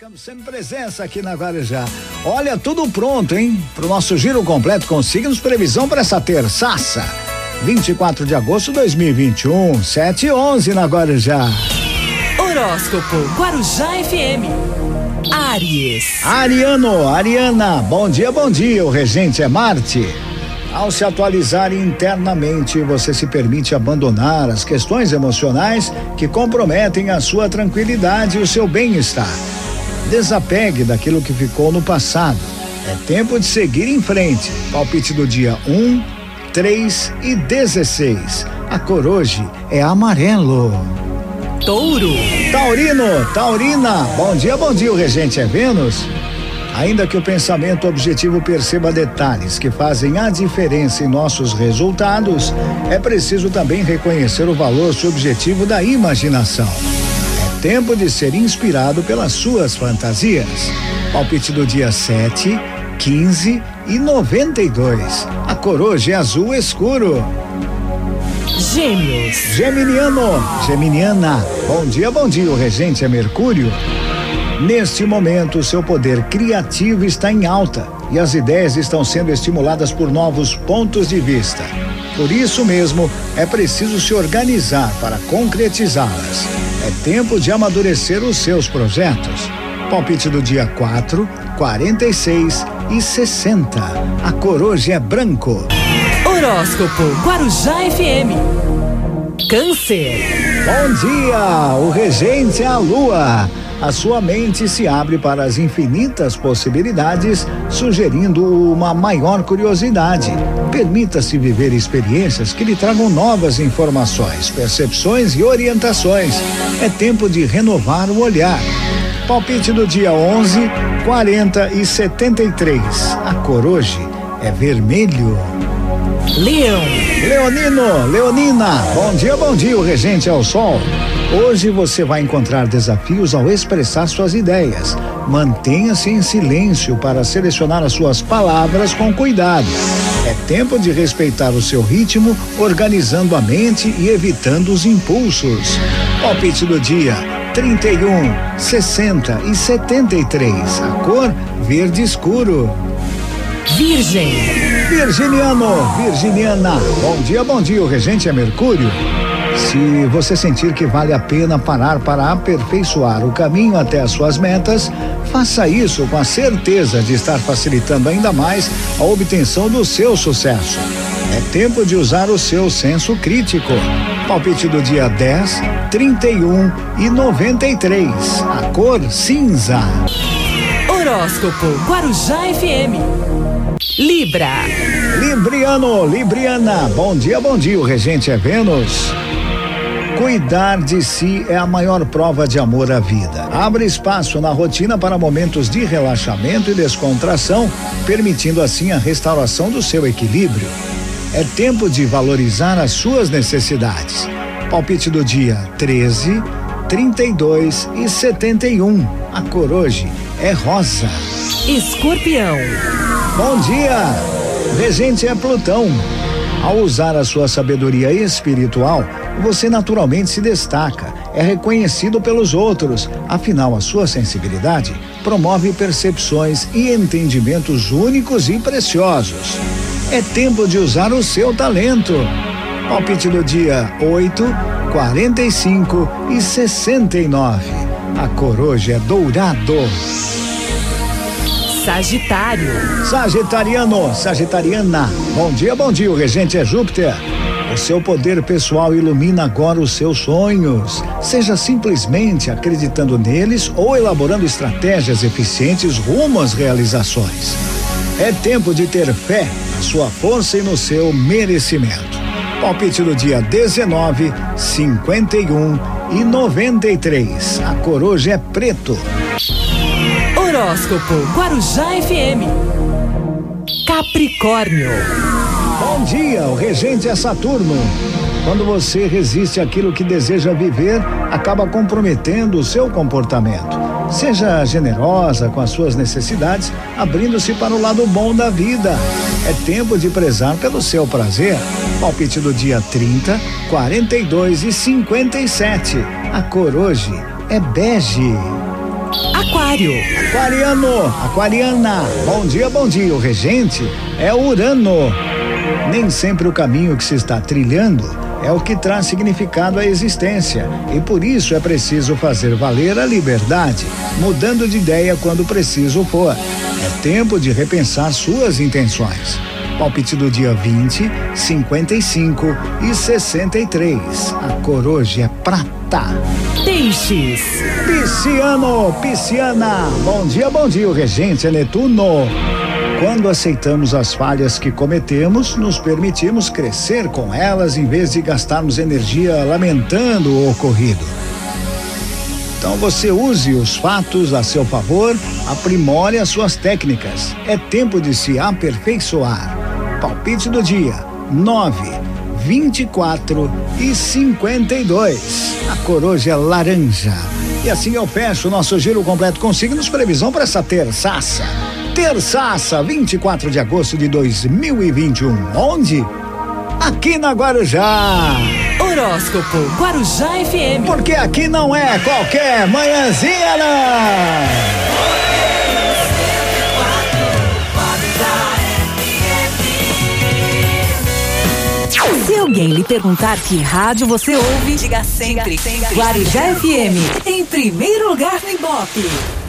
marcando sempre presença aqui na Guarujá. Olha, tudo pronto, hein? Pro nosso giro completo com signos, previsão para essa terçaça. 24 de agosto de 2021, 7 e 11 na Guarujá. Horóscopo Guarujá FM. Aries. Ariano, Ariana, bom dia, bom dia. O regente é Marte. Ao se atualizar internamente, você se permite abandonar as questões emocionais que comprometem a sua tranquilidade e o seu bem-estar. Desapegue daquilo que ficou no passado. É tempo de seguir em frente. Palpite do dia 1, 3 e 16. A cor hoje é amarelo. Touro. Taurino, Taurina, bom dia, bom dia. O regente é Vênus. Ainda que o pensamento objetivo perceba detalhes que fazem a diferença em nossos resultados, é preciso também reconhecer o valor subjetivo da imaginação. Tempo de ser inspirado pelas suas fantasias. Palpite do dia 7, 15 e 92. A cor hoje é azul escuro. Gêmeos. Geminiano, Geminiana, bom dia, bom dia. O regente é Mercúrio. Neste momento, seu poder criativo está em alta e as ideias estão sendo estimuladas por novos pontos de vista. Por isso mesmo, é preciso se organizar para concretizá-las. É tempo de amadurecer os seus projetos. Palpite do dia 4, 46 e 60. A cor hoje é branco. Horóscopo Guarujá FM. Câncer. Bom dia! O regente é a lua. A sua mente se abre para as infinitas possibilidades, sugerindo uma maior curiosidade. Permita-se viver experiências que lhe tragam novas informações, percepções e orientações. É tempo de renovar o olhar. Palpite do dia 11, 40 e 73. A cor hoje é vermelho. Leão. Leonino, Leonina, bom dia, bom dia, o regente é o sol. Hoje você vai encontrar desafios ao expressar suas ideias. Mantenha-se em silêncio para selecionar as suas palavras com cuidado. É tempo de respeitar o seu ritmo, organizando a mente e evitando os impulsos. Palpite do dia: 31, 60 e 73. A cor verde escuro. Virgem. Virginiano, Virginiana, bom dia, bom dia. O regente é Mercúrio. Se você sentir que vale a pena parar para aperfeiçoar o caminho até as suas metas, faça isso com a certeza de estar facilitando ainda mais a obtenção do seu sucesso. É tempo de usar o seu senso crítico. Palpite do dia 10, 31 e 93. A cor cinza. Horóscopo Guarujá FM. Libra. Libriano, Libriana, bom dia, bom dia. O regente é Vênus. Cuidar de si é a maior prova de amor à vida. Abre espaço na rotina para momentos de relaxamento e descontração, permitindo assim a restauração do seu equilíbrio. É tempo de valorizar as suas necessidades. Palpite do dia 13, 32 e 71. A cor hoje é rosa. Escorpião. Bom dia! Regente é Plutão. Ao usar a sua sabedoria espiritual, você naturalmente se destaca, é reconhecido pelos outros, afinal, a sua sensibilidade promove percepções e entendimentos únicos e preciosos. É tempo de usar o seu talento. Palpite do dia 8, 45 e 69. A cor hoje é dourado. Sagitário. Sagitariano, Sagitariana, bom dia, bom dia. O regente é Júpiter. O seu poder pessoal ilumina agora os seus sonhos. Seja simplesmente acreditando neles ou elaborando estratégias eficientes rumo às realizações. É tempo de ter fé na sua força e no seu merecimento. Palpite do dia 19, 51 e 93. A cor hoje é preto. Horóscopo Guarujá FM. Capricórnio. Bom dia, o regente é Saturno. Quando você resiste àquilo que deseja viver, acaba comprometendo o seu comportamento. Seja generosa com as suas necessidades, abrindo-se para o lado bom da vida. É tempo de prezar pelo seu prazer. Palpite do dia 30, 42 e 57. A cor hoje é bege. Aquário. Aquariano, aquariana, bom dia, bom dia. O regente é Urano. Nem sempre o caminho que se está trilhando é o que traz significado à existência e por isso é preciso fazer valer a liberdade, mudando de ideia quando preciso for. É tempo de repensar suas intenções. Palpite do dia 20, 55 e 63. A cor hoje é prata. Peixes. Pisciano, pisciana. Bom dia, bom dia. O regente é Netuno. Quando aceitamos as falhas que cometemos, nos permitimos crescer com elas em vez de gastarmos energia lamentando o ocorrido. Então você use os fatos a seu favor, aprimore as suas técnicas. É tempo de se aperfeiçoar. Palpite do dia: 9, 24 e 52. A cor hoje é laranja. E assim eu fecho o nosso giro completo com signos previsão para essa terçaça. Terçaça, 24 de agosto de 2021. Onde? Aqui na Guarujá. Horóscopo Guarujá FM. Porque aqui não é qualquer manhãzinha, não. Alguém lhe perguntar que rádio você ouve, diga sempre, Guarujá FM, em primeiro lugar no Ibope.